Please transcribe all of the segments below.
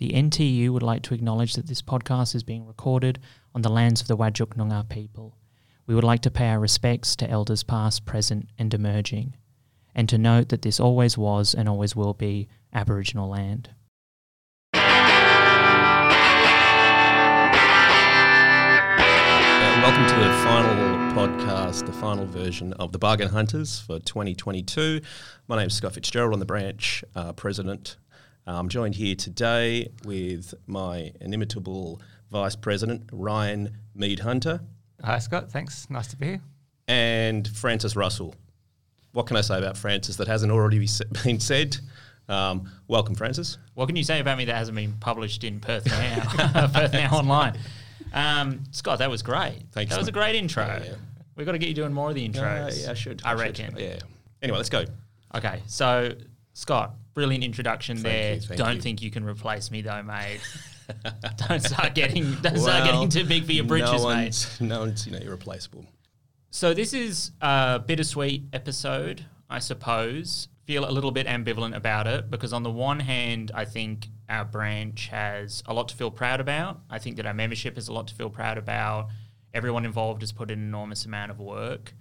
the NTU would like to acknowledge that this podcast is being recorded on the lands of the Whadjuk Noongar people. We would like to pay our respects to elders past, present, and emerging, and to note that this always was and always will be Aboriginal land. Uh, welcome to the final podcast, the final version of the Bargain Hunters for 2022. My name is Scott Fitzgerald, I'm the branch uh, president. I'm joined here today with my inimitable vice president, Ryan Mead Hunter, Hi, Scott. Thanks. Nice to be here. and Francis Russell. What can I say about Francis that hasn't already been said? Um, welcome, Francis. What can you say about me that hasn't been published in Perth Now, Perth Now Online? Um, Scott, that was great. Thanks, That was a great intro. Yeah, yeah. We've got to get you doing more of the intros. Uh, yeah, I should. I should. reckon. Yeah. Anyway, let's go. Okay, so Scott, brilliant introduction Thank there. you, don't you. think you can replace me though, mate. don't start getting don't start getting too big for your britches, no mate. No one's, you know, irreplaceable. So this is a bittersweet episode, I suppose. Feel a little bit ambivalent about it because on the one hand, I think our branch has a lot to feel proud about. I think that our membership has a lot to feel proud about. Everyone involved has put in an enormous amount of work,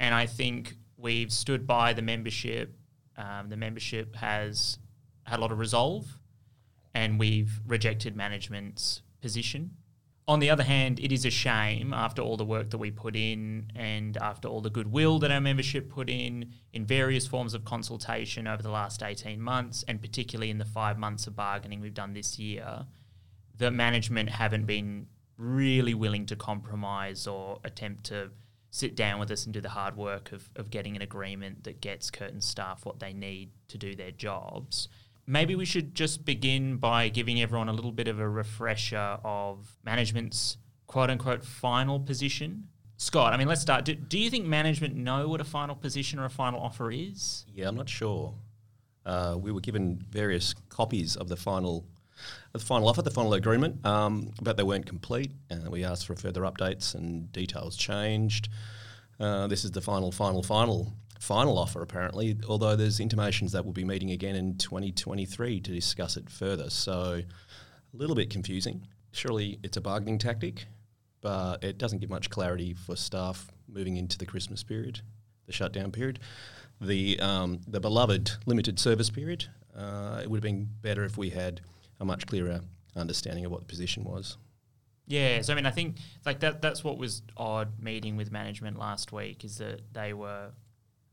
and I think we've stood by the membership. Um, the membership has had a lot of resolve, and we've rejected management's position. On the other hand, it is a shame after all the work that we put in and after all the goodwill that our membership put in in various forms of consultation over the last 18 months, and particularly in the five months of bargaining we've done this year, that management haven't been really willing to compromise or attempt to sit down with us and do the hard work of, of getting an agreement that gets Curtin staff what they need to do their jobs. Maybe we should just begin by giving everyone a little bit of a refresher of management's quote unquote final position. Scott, I mean, let's start. Do, do you think management know what a final position or a final offer is? Yeah, I'm not sure. Uh, we were given various copies of the final, the final offer, the final agreement, um, but they weren't complete. Uh, we asked for further updates, and details changed. Uh, this is the final, final, final, final offer, apparently. Although there's intimations that we'll be meeting again in 2023 to discuss it further. So a little bit confusing. Surely it's a bargaining tactic, but it doesn't give much clarity for staff moving into the Christmas period, the shutdown period. The um, the beloved limited service period. Uh, it would have been better if we had a much clearer understanding of what the position was. Yeah, so I mean, I think like that. That's what was odd meeting with management last week is that they were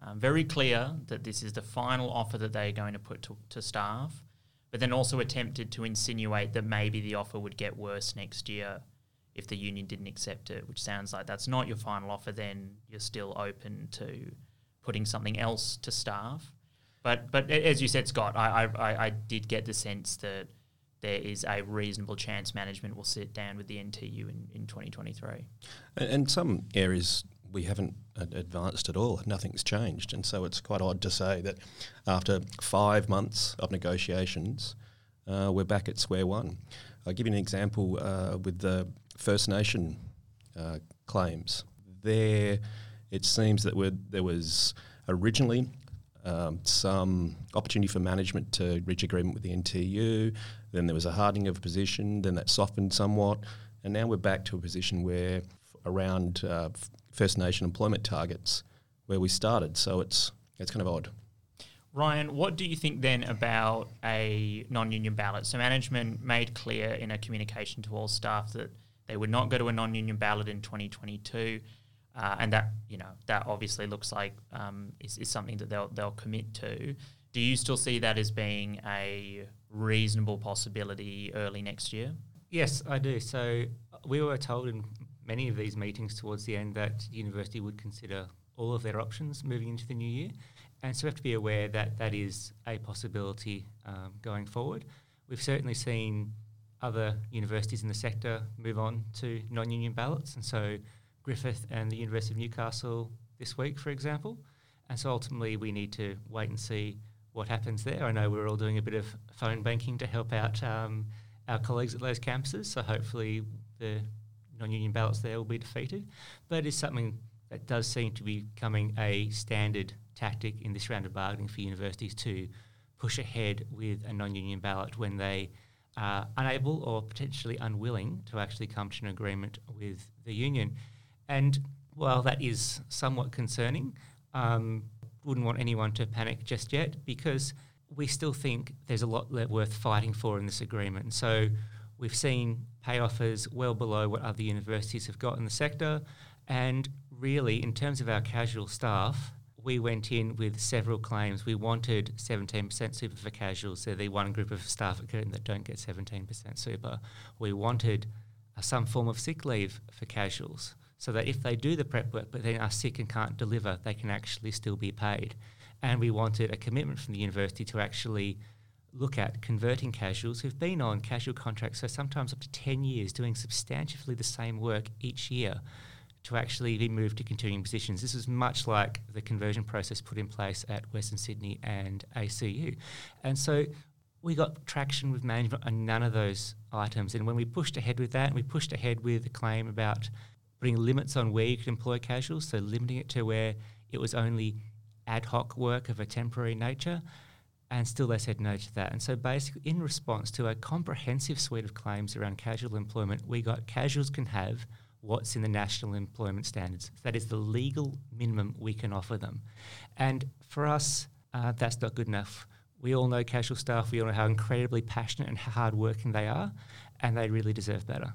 um, very clear that this is the final offer that they're going to put to, to staff, but then also attempted to insinuate that maybe the offer would get worse next year if the union didn't accept it. Which sounds like that's not your final offer. Then you're still open to putting something else to staff. But but as you said, Scott, I, I- I did get the sense that there is a reasonable chance management will sit down with the NTU in, in 2023. And, some areas we haven't advanced at all. Nothing's changed, and so it's quite odd to say that after five months of negotiations, uh, we're back at square one. I'll give you an example uh, with the First Nation uh, claims. There, it seems that there was originally um, some opportunity for management to reach agreement with the NTU. Then there was a hardening of position. Then that softened somewhat, and now we're back to a position where around uh, First Nation employment targets where we started. So it's it's kind of odd. Ryan, what do you think then about a non-union ballot? So management made clear in a communication to all staff that they would not go to a non-union ballot in 2022, uh, and that you know that obviously looks like um, is, is something that they'll they'll commit to. Do you still see that as being a reasonable possibility early next year? Yes, I do. So uh, we were told in many of these meetings towards the end that university would consider all of their options moving into the new year. And so we have to be aware that that is a possibility um, going forward. We've certainly seen other universities in the sector move on to non-union ballots, and so Griffith and the University of Newcastle this week, for example. And so ultimately, we need to wait and see what happens there. I know we're all doing a bit of phone banking to help out um, our colleagues at those campuses, so hopefully the non-union ballots there will be defeated. But it is something that does seem to be becoming a standard tactic in this round of bargaining for universities to push ahead with a non-union ballot when they are unable or potentially unwilling to actually come to an agreement with the union. And while that is somewhat concerning, um, wouldn't want anyone to panic just yet because we still think there's a lot worth fighting for in this agreement. So we've seen pay offers well below what other universities have got in the sector. And really, in terms of our casual staff, we went in with several claims. We wanted 17% super for casuals, so the one group of staff at Curtin that don't get 17% super. We wanted some form of sick leave for casuals, so that if they do the prep work but then are sick and can't deliver, they can actually still be paid. And we wanted a commitment from the university to actually look at converting casuals who've been on casual contracts, so sometimes up to 10 years, doing substantially the same work each year to actually be moved to continuing positions. This is much like the conversion process put in place at Western Sydney and ACU. And so we got traction with management on none of those items. And when we pushed ahead with that, we pushed ahead with a claim about putting limits on where you could employ casuals, so limiting it to where it was only ad hoc work of a temporary nature. And still, they said no to that. And so, basically, in response to a comprehensive suite of claims around casual employment, we got casuals can have what's in the national employment standards. That is the legal minimum we can offer them. And for us, uh, that's not good enough. We all know casual staff, we all know how incredibly passionate and hardworking they are, and they really deserve better.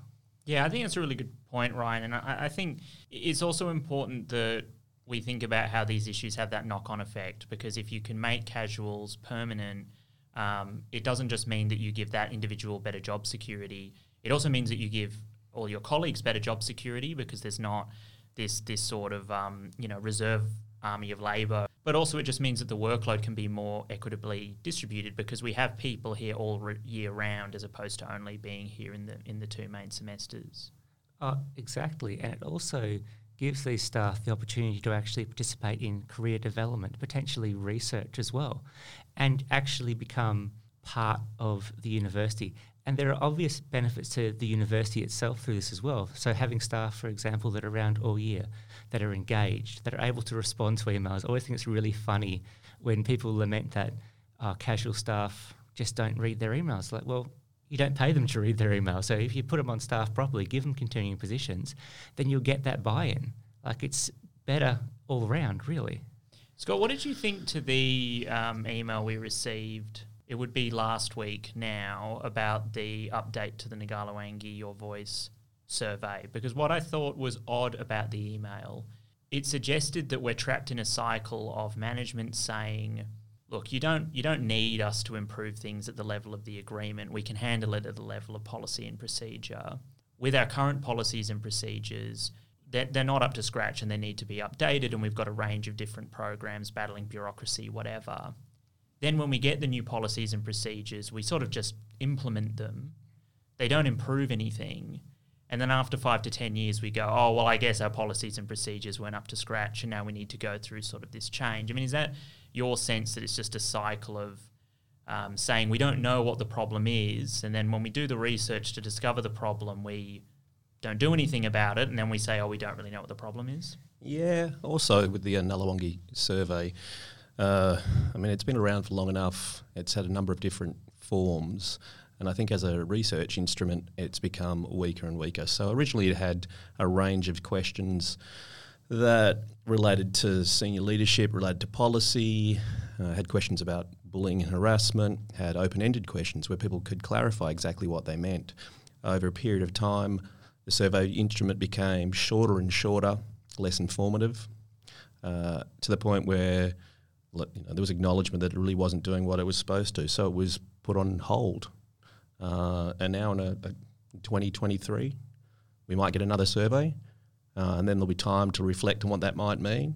Yeah, I think that's a really good point, Ryan. And I, I think it's also important that we think about how these issues have that knock on effect because if you can make casuals permanent, um, it doesn't just mean that you give that individual better job security. It also means that you give all your colleagues better job security because there's not this this sort of um, you know reserve army of labour. But also, it just means that the workload can be more equitably distributed because we have people here all re- year round, as opposed to only being here in the in the two main semesters. Uh, exactly, and it also gives these staff the opportunity to actually participate in career development, potentially research as well, and actually become part of the university. And there are obvious benefits to the university itself through this as well. So, having staff, for example, that are around all year, that are engaged, that are able to respond to emails. I always think it's really funny when people lament that uh, casual staff just don't read their emails. Like, well, you don't pay them to read their emails. So, if you put them on staff properly, give them continuing positions, then you'll get that buy in. Like, it's better all around, really. Scott, what did you think to the um, email we received it would be last week now about the update to the Ngalawangi Your Voice survey. Because what I thought was odd about the email, it suggested that we're trapped in a cycle of management saying, look, you don't you don't need us to improve things at the level of the agreement. We can handle it at the level of policy and procedure. With our current policies and procedures, they're, they're not up to scratch and they need to be updated and we've got a range of different programs battling bureaucracy, whatever. Then, when we get the new policies and procedures, we sort of just implement them. They don't improve anything. And then after five to 10 years, we go, oh, well, I guess our policies and procedures weren't up to scratch, and now we need to go through sort of this change. I mean, is that your sense that it's just a cycle of um, saying we don't know what the problem is, and then when we do the research to discover the problem, we don't do anything about it, and then we say, oh, we don't really know what the problem is? Yeah, also with the uh, survey, uh, I mean, it's been around for long enough. It's had a number of different forms. And I think as a research instrument, it's become weaker and weaker. So originally it had a range of questions that related to senior leadership, related to policy, uh, had questions about bullying and harassment, had open ended questions where people could clarify exactly what they meant. Over a period of time, the survey instrument became shorter and shorter, less informative, uh, to the point where you know, there was acknowledgement that it really wasn't doing what it was supposed to, so it was put on hold. Uh, and now in a, a 2023, we might get another survey, uh, and then there'll be time to reflect on what that might mean.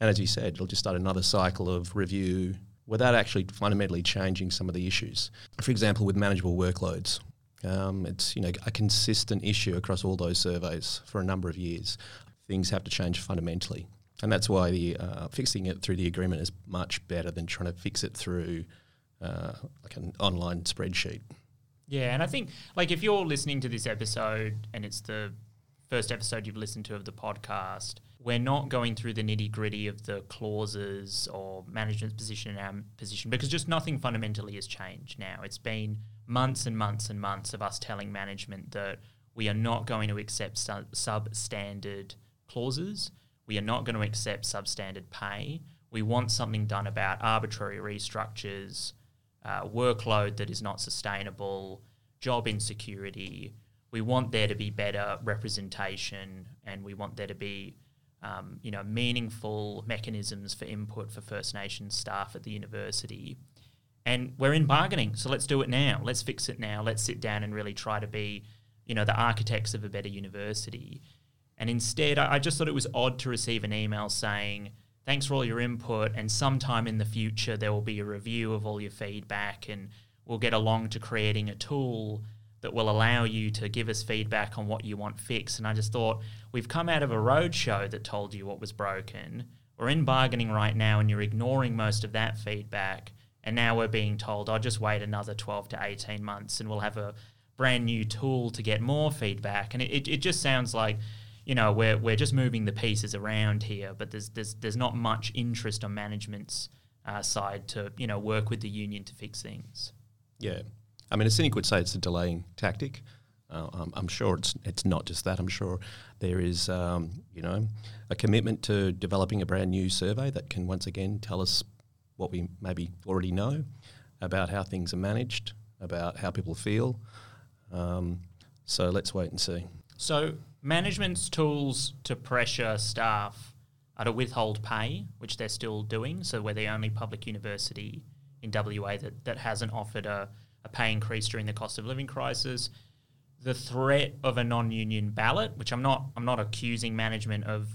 And as you said, it'll just start another cycle of review without actually fundamentally changing some of the issues. For example, with manageable workloads, um, it's you know a consistent issue across all those surveys for a number of years. Things have to change fundamentally and that's why the uh, fixing it through the agreement is much better than trying to fix it through uh, like an online spreadsheet. Yeah, and I think like if you're listening to this episode and it's the first episode you've listened to of the podcast, we're not going through the nitty gritty of the clauses or management's position and our position because just nothing fundamentally has changed now. It's been months and months and months of us telling management that we are not going to accept su- substandard clauses. We are not going to accept substandard pay. We want something done about arbitrary restructures, uh, workload that is not sustainable, job insecurity. We want there to be better representation, and we want there to be, um, you know, meaningful mechanisms for input for First Nations staff at the university. And we're in bargaining, so let's do it now. Let's fix it now. Let's sit down and really try to be, you know, the architects of a better university. And instead, I, I just thought it was odd to receive an email saying, thanks for all your input, and sometime in the future there will be a review of all your feedback, and we'll get along to creating a tool that will allow you to give us feedback on what you want fixed. And I just thought, we've come out of a roadshow that told you what was broken. We're in bargaining right now, and you're ignoring most of that feedback. And now we're being told, I'll oh, just wait another 12 to 18 months and we'll have a brand new tool to get more feedback. And it, it, it just sounds like, you know, we're, we're just moving the pieces around here, but there's, there's, there's not much interest on management's uh, side to, you know, work with the union to fix things. Yeah. I mean, a cynic would say it's a delaying tactic. Uh, I'm, I'm, sure it's it's not just that. I'm sure there is, um, you know, a commitment to developing a brand new survey that can once again tell us what we maybe already know about how things are managed, about how people feel. Um, so let's wait and see. So management's tools to pressure staff are to withhold pay, which they're still doing. So we're the only public university in WA that, that hasn't offered a, a pay increase during the cost of living crisis. The threat of a non-union ballot, which I'm not, I'm not accusing management of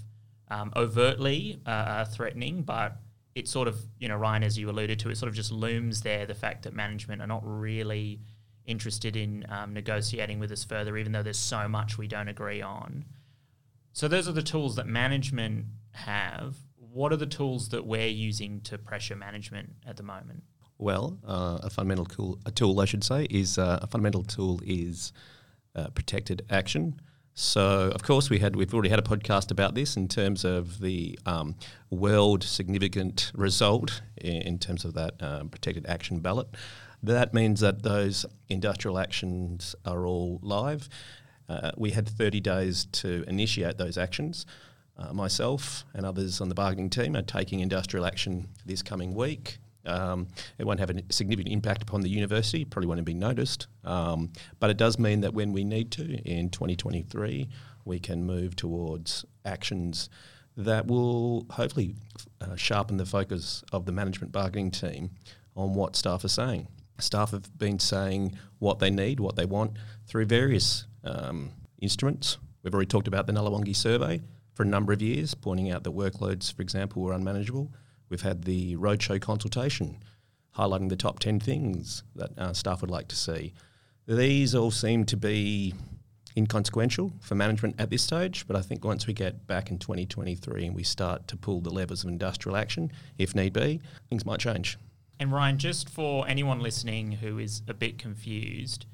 um, overtly uh, uh threatening, but it sort of, you know, Ryan, as you alluded to, it sort of just looms there the fact that management are not really interested in um, negotiating with us further, even though there's so much we don't agree on. So, those are the tools that management have. What are the tools that we're using to pressure management at the moment? Well, uh, a fundamental tool, a tool, I should say, is uh, a fundamental tool is uh, protected action. So, of course, we had we've already had a podcast about this in terms of the um, world significant result in, in terms of that um, protected action ballot. That means that those industrial actions are all live. Uh, we had 30 days to initiate those actions. Uh, myself and others on the bargaining team are taking industrial action this coming week. Um, it won't have a significant impact upon the university, probably won't be noticed, um, but it does mean that when we need to in 2023, we can move towards actions that will hopefully uh, sharpen the focus of the management bargaining team on what staff are saying. Staff have been saying what they need, what they want through various um, instruments. We've already talked about the Ngunnawal survey for a number of years, pointing out that workloads, for example, were unmanageable. We've had the roadshow consultation highlighting the top 10 things that uh, staff would like to see. These all seem to be inconsequential for management at this stage, but I think once we get back in 2023 and we start to pull the levers of industrial action, if need be, things might change. And Ryan, just for anyone listening who is a bit confused,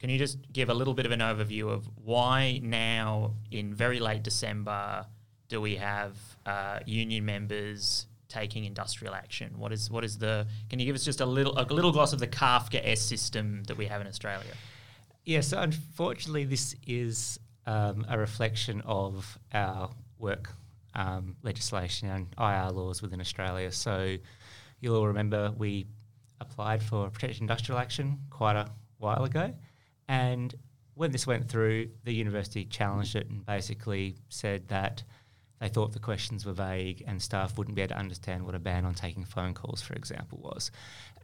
can you just give a little bit of an overview of why now, in very late December, do we have uh, union members taking industrial action? What is what is the? Can you give us just a little a little gloss of the Kafkaesque system that we have in Australia? Yes, unfortunately, this is um, a reflection of our work um, legislation and IR laws within Australia. So you'll all remember we applied for protected industrial action quite a while ago, and when this went through, the university challenged it and basically said that they thought the questions were vague and staff wouldn't be able to understand what a ban on taking phone calls, for example, was.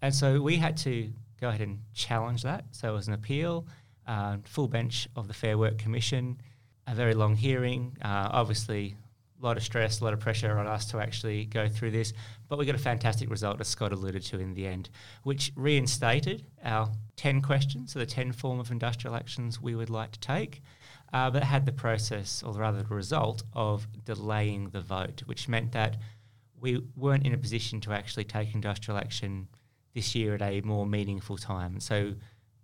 And so we had to go ahead and challenge that. So it was an appeal, uh, full bench of the Fair Work Commission, a very long hearing, uh, obviously a lot of stress, a lot of pressure on us to actually go through this. But we got a fantastic result, as Scott alluded to in the end, which reinstated our 10 questions, so the 10 form of industrial actions we would like to take uh, but had the process, or rather the result, of delaying the vote, which meant that we weren't in a position to actually take industrial action this year at a more meaningful time. So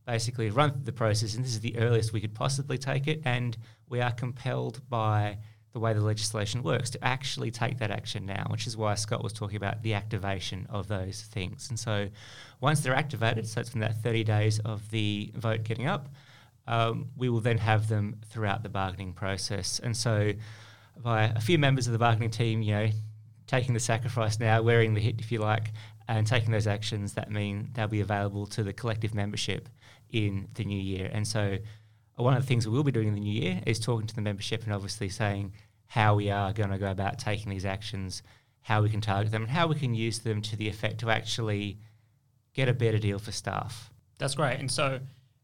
basically, run through the process, and this is the earliest we could possibly take it, and we are compelled by the way the legislation works to actually take that action now, which is why Scott was talking about the activation of those things. And so once they're activated, so it's from that 30 days of the vote getting up, um, we will then have them throughout the bargaining process. And so by a few members of the bargaining team, you know, taking the sacrifice now, wearing the hit if you like, and taking those actions that mean they'll be available to the collective membership in the new year. And so one of the things we will be doing in the new year is talking to the membership and obviously saying how we are going to go about taking these actions, how we can target them, and how we can use them to the effect to actually get a better deal for staff. That's great. And so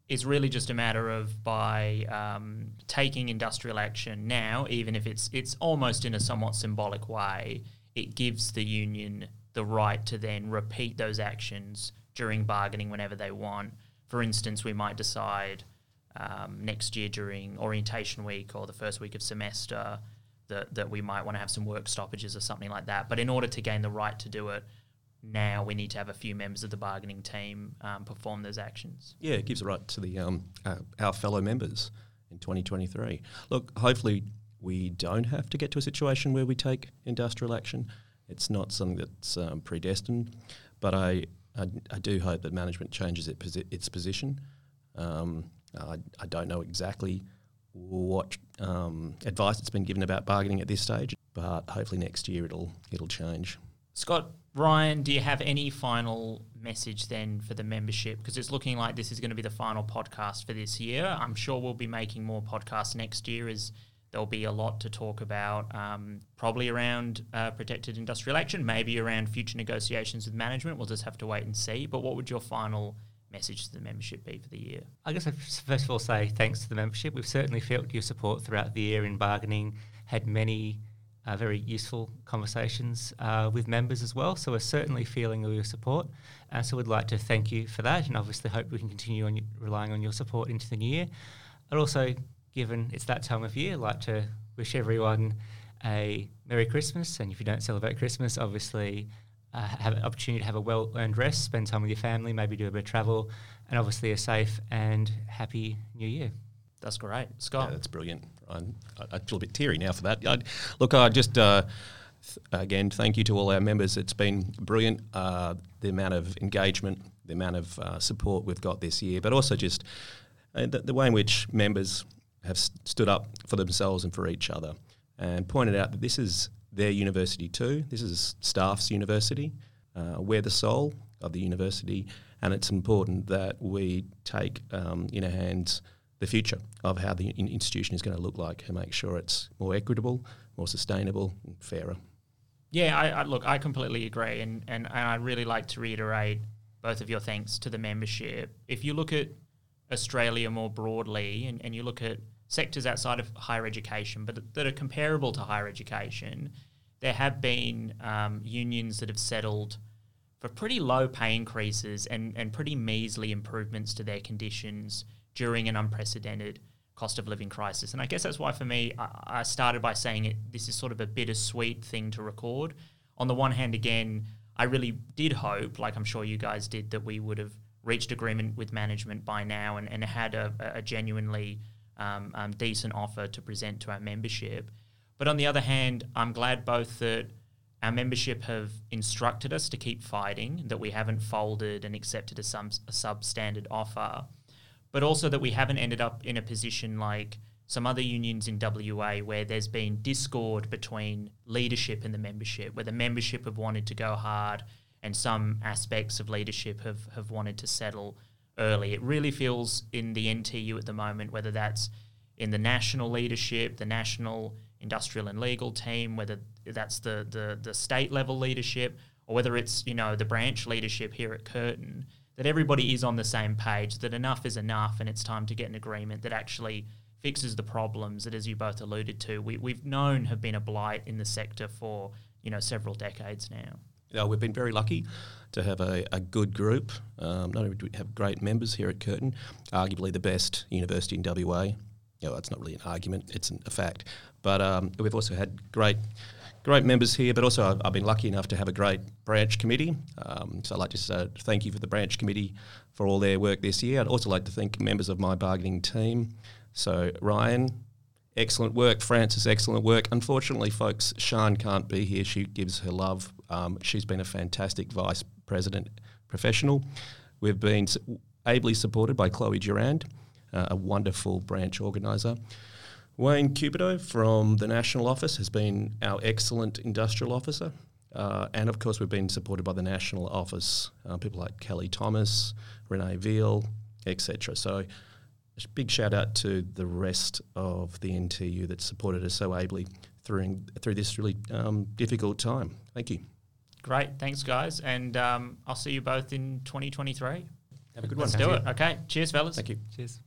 it's really just a matter of by um, taking industrial action now, even if it's it's almost in a somewhat symbolic way, it gives the union the right to then repeat those actions during bargaining whenever they want. For instance, we might decide um, next year during orientation week or the first week of semester that, that we might want to have some work stoppages or something like that. But in order to gain the right to do it, now we need to have a few members of the bargaining team um, perform those actions. Yeah, it gives the right to the um, uh, our fellow members in 2023. Look, hopefully we don't have to get to a situation where we take industrial action. It's not something that's um, predestined, but I, I, I do hope that management changes it, its position. Um, I, I don't know exactly what um, advice it's been given about bargaining at this stage, but hopefully next year it'll it'll change. Scott, Ryan, do you have any final message then for the membership? Because it's looking like this is going to be the final podcast for this year. I'm sure we'll be making more podcasts next year as there'll be a lot to talk about, um, probably around uh, protected industrial action, maybe around future negotiations with management. We'll just have to wait and see. But what would your final message to the membership be for the year? I guess I'd first of all say thanks to the membership. We've certainly felt your support throughout the year in bargaining, had many uh, very useful conversations uh, with members as well. So we're certainly feeling all your support. Uh, so we'd like to thank you for that and obviously hope we can continue on relying on your support into the new year. I'd also, given it's that time of year, like to wish everyone a Merry Christmas. And if you don't celebrate Christmas, obviously uh, have an opportunity to have a well earned rest, spend time with your family, maybe do a bit of travel, and obviously a safe and happy new year. That's great. Scott. Yeah, that's brilliant. I, I feel a bit teary now for that. I, look, I just, uh, th- again, thank you to all our members. It's been brilliant, uh, the amount of engagement, the amount of uh, support we've got this year, but also just uh, the, the, way in which members have st- stood up for themselves and for each other and pointed out that this is their university too. This is staff's university. Uh, we're the soul of the university, and it's important that we take um, in our hands the future of how the institution is going to look like and make sure it's more equitable, more sustainable, and fairer. Yeah, I, I, look, I completely agree, and, and and I'd really like to reiterate both of your thanks to the membership. If you look at Australia more broadly, and, and you look at sectors outside of higher education, but that are comparable to higher education, there have been um, unions that have settled for pretty low pay increases and, and pretty measly improvements to their conditions during an unprecedented cost of living crisis. And I guess that's why, for me, I, I started by saying it. This is sort of a bittersweet thing to record. On the one hand, again, I really did hope, like I'm sure you guys did, that we would have reached agreement with management by now and, and had a, a genuinely um, um, decent offer to present to our membership. But on the other hand, I'm glad both that our membership have instructed us to keep fighting, that we haven't folded and accepted a, sub- a substandard offer, but also that we haven't ended up in a position like some other unions in WA where there's been discord between leadership and the membership, where the membership have wanted to go hard and some aspects of leadership have, have wanted to settle early. It really feels in the NTU at the moment, whether that's in the national leadership, the national industrial and legal team, whether that's the, the, the state level leadership or whether it's, you know, the branch leadership here at Curtin, that everybody is on the same page, that enough is enough and it's time to get an agreement that actually fixes the problems that, as you both alluded to, we, we've known have been a blight in the sector for, you know, several decades now. Yeah, we've been very lucky to have a, a good group. Um, not only do we have great members here at Curtin, arguably the best university in WA. You know, it's not really an argument; it's an, a fact. But um, we've also had great, great members here. But also, I've, I've been lucky enough to have a great branch committee. Um, so I'd like to say thank you for the branch committee for all their work this year. I'd also like to thank members of my bargaining team. So Ryan, excellent work. Francis, excellent work. Unfortunately, folks, Sian can't be here. She gives her love. Um, she's been a fantastic vice president professional. We've been ably supported by Chloe Durand, uh, a wonderful branch organiser. Wayne Cupido from the National Office has been our excellent industrial officer. Uh, and of course, we've been supported by the National Office, uh, people like Kelly Thomas, Renee Veal, etc. So, a big shout out to the rest of the NTU that supported us so ably through, through this really um, difficult time. Thank you. Great. Thanks, guys. And um, I'll see you both in 2023. Have a good Let's one. do it. Okay. Cheers, fellas. Thank you. Cheers.